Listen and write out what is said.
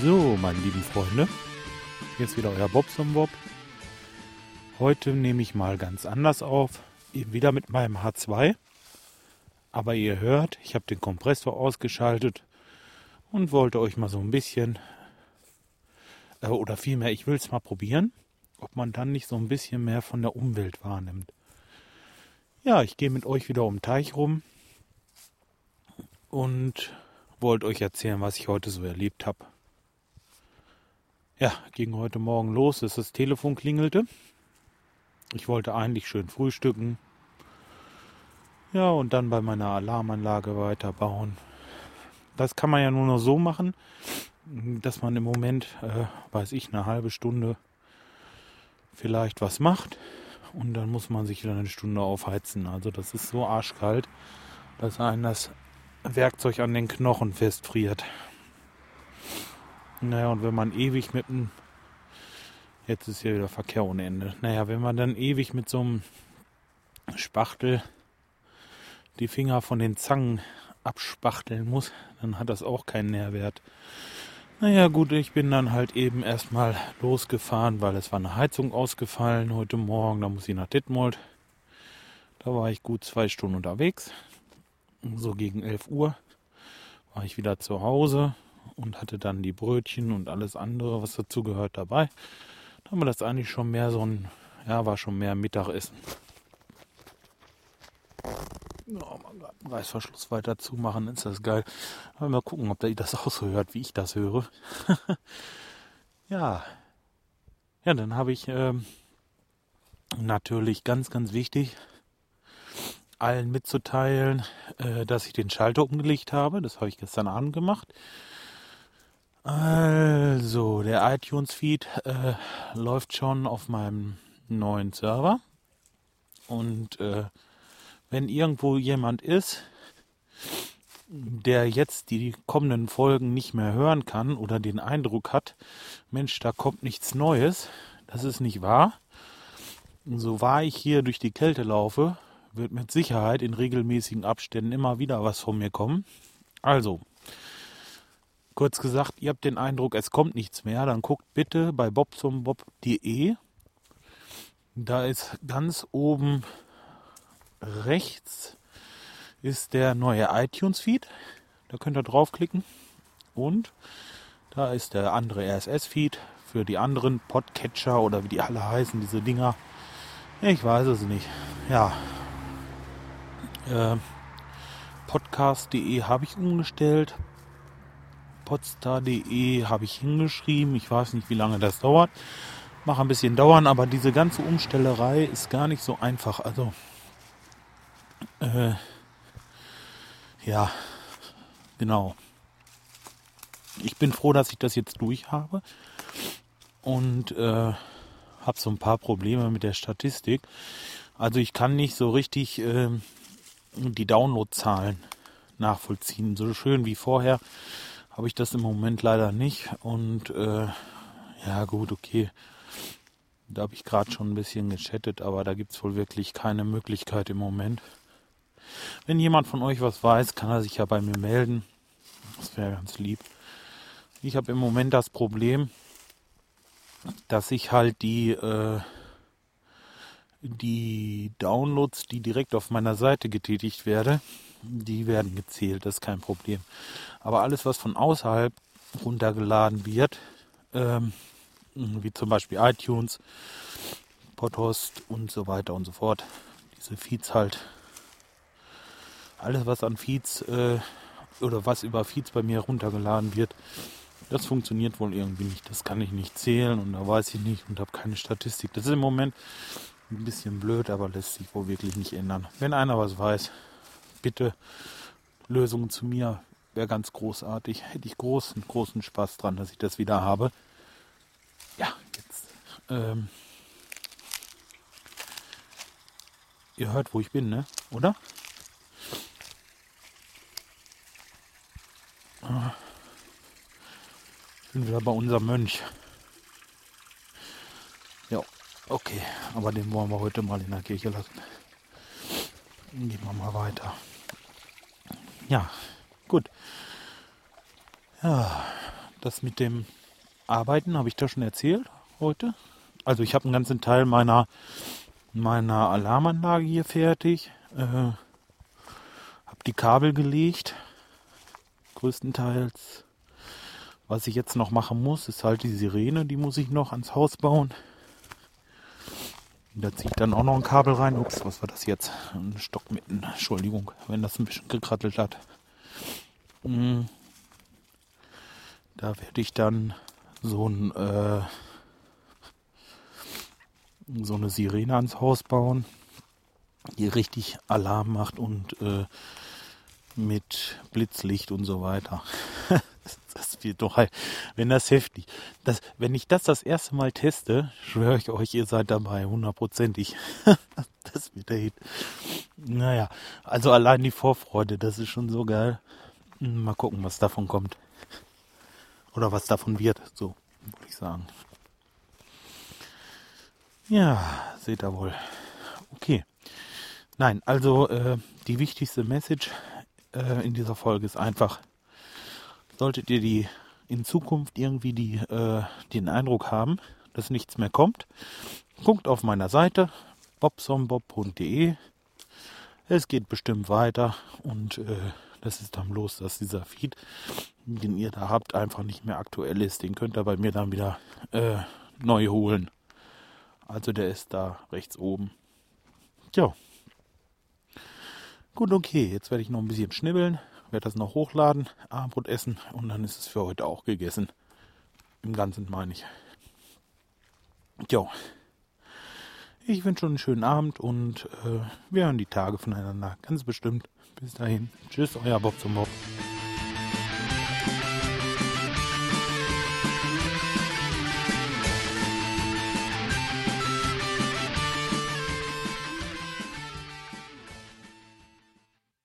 So, meine lieben Freunde, hier ist wieder euer Bobson Bob. Heute nehme ich mal ganz anders auf, wieder mit meinem H2. Aber ihr hört, ich habe den Kompressor ausgeschaltet und wollte euch mal so ein bisschen, äh, oder vielmehr, ich will es mal probieren, ob man dann nicht so ein bisschen mehr von der Umwelt wahrnimmt. Ja, ich gehe mit euch wieder um den Teich rum und wollte euch erzählen, was ich heute so erlebt habe. Ja, ging heute Morgen los, dass das Telefon klingelte. Ich wollte eigentlich schön frühstücken. Ja, und dann bei meiner Alarmanlage weiterbauen. Das kann man ja nur noch so machen, dass man im Moment, äh, weiß ich, eine halbe Stunde vielleicht was macht und dann muss man sich wieder eine Stunde aufheizen. Also das ist so arschkalt, dass einem das Werkzeug an den Knochen festfriert. Naja, und wenn man ewig mit einem, jetzt ist hier wieder Verkehr ohne Ende. Naja, wenn man dann ewig mit so einem Spachtel die Finger von den Zangen abspachteln muss, dann hat das auch keinen Nährwert. Naja gut, ich bin dann halt eben erstmal losgefahren, weil es war eine Heizung ausgefallen heute Morgen. Da muss ich nach Detmold. Da war ich gut zwei Stunden unterwegs. So gegen 11 Uhr war ich wieder zu Hause und hatte dann die Brötchen und alles andere, was dazu gehört, dabei. Da haben wir das eigentlich schon mehr so ein, ja, war schon mehr Mittagessen. Oh Gott, Reißverschluss weiter zumachen, ist das geil. Mal gucken, ob ihr das auch so hört, wie ich das höre. ja. Ja, dann habe ich ähm, natürlich ganz, ganz wichtig, allen mitzuteilen, äh, dass ich den Schalter umgelegt habe. Das habe ich gestern Abend gemacht. Also, der iTunes-Feed äh, läuft schon auf meinem neuen Server. Und äh, wenn irgendwo jemand ist, der jetzt die kommenden Folgen nicht mehr hören kann oder den Eindruck hat, Mensch, da kommt nichts Neues, das ist nicht wahr. So wahr ich hier durch die Kälte laufe, wird mit Sicherheit in regelmäßigen Abständen immer wieder was von mir kommen. Also, kurz gesagt, ihr habt den Eindruck, es kommt nichts mehr, dann guckt bitte bei bobsumbob.de. Da ist ganz oben rechts ist der neue iTunes-Feed. Da könnt ihr draufklicken. Und da ist der andere RSS-Feed für die anderen Podcatcher oder wie die alle heißen, diese Dinger. Ich weiß es nicht. Ja. Äh, Podcast.de habe ich umgestellt. Podstar.de habe ich hingeschrieben. Ich weiß nicht, wie lange das dauert. Mache ein bisschen dauern, aber diese ganze Umstellerei ist gar nicht so einfach. Also äh, ja, genau. Ich bin froh, dass ich das jetzt durch habe und äh, habe so ein paar Probleme mit der Statistik. Also ich kann nicht so richtig äh, die Downloadzahlen nachvollziehen. So schön wie vorher habe ich das im Moment leider nicht. Und äh, ja gut, okay. Da habe ich gerade schon ein bisschen gechattet, aber da gibt es wohl wirklich keine Möglichkeit im Moment. Wenn jemand von euch was weiß, kann er sich ja bei mir melden. Das wäre ganz lieb. Ich habe im Moment das Problem, dass ich halt die, äh, die Downloads, die direkt auf meiner Seite getätigt werde, die werden gezählt, das ist kein Problem. Aber alles, was von außerhalb runtergeladen wird, ähm, wie zum Beispiel iTunes, Podhost und so weiter und so fort, diese Feeds halt, alles was an Feeds äh, oder was über Feeds bei mir runtergeladen wird, das funktioniert wohl irgendwie nicht. Das kann ich nicht zählen und da weiß ich nicht und habe keine Statistik. Das ist im Moment ein bisschen blöd, aber lässt sich wohl wirklich nicht ändern. Wenn einer was weiß, bitte Lösungen zu mir. Wäre ganz großartig. Hätte ich großen, großen Spaß dran, dass ich das wieder habe. Ja, jetzt. Ähm, ihr hört, wo ich bin, ne? Oder? Ich bin wieder bei unserem Mönch. Okay. Aber den wollen wir heute mal in der Kirche lassen. Dann gehen wir mal weiter. ja, gut. Ja, das mit dem Arbeiten habe ich da schon erzählt heute. Also ich habe einen ganzen Teil meiner, meiner Alarmanlage hier fertig. Äh, habe die Kabel gelegt. Größtenteils. Was ich jetzt noch machen muss, ist halt die Sirene. Die muss ich noch ans Haus bauen. Da ziehe ich dann auch noch ein Kabel rein. Ups, was war das jetzt? Ein Stock mitten. Entschuldigung, wenn das ein bisschen gekrattelt hat. Hm. Da werde ich dann so ein äh, so eine Sirene ans Haus bauen, die richtig Alarm macht und äh, mit Blitzlicht und so weiter. wird doch, wenn das heftig. Das, wenn ich das das erste Mal teste, schwöre ich euch, ihr seid dabei, hundertprozentig. das wird der Hit. Naja, also allein die Vorfreude, das ist schon so geil. Mal gucken, was davon kommt. Oder was davon wird, so würde ich sagen. Ja, seht ihr wohl. Okay. Nein, also äh, die wichtigste Message äh, in dieser Folge ist einfach, solltet ihr die in Zukunft irgendwie die, äh, den Eindruck haben, dass nichts mehr kommt, guckt auf meiner Seite bobsombob.de. Es geht bestimmt weiter und äh, das ist dann bloß, dass dieser Feed, den ihr da habt, einfach nicht mehr aktuell ist. Den könnt ihr bei mir dann wieder äh, neu holen. Also der ist da rechts oben. Ja. Gut, okay. Jetzt werde ich noch ein bisschen schnibbeln, werde das noch hochladen, Abendbrot essen und dann ist es für heute auch gegessen. Im Ganzen meine ich. Jo. Ich wünsche einen schönen Abend und äh, wir hören die Tage voneinander. Ganz bestimmt. Bis dahin. Tschüss, euer Bob zum Bob.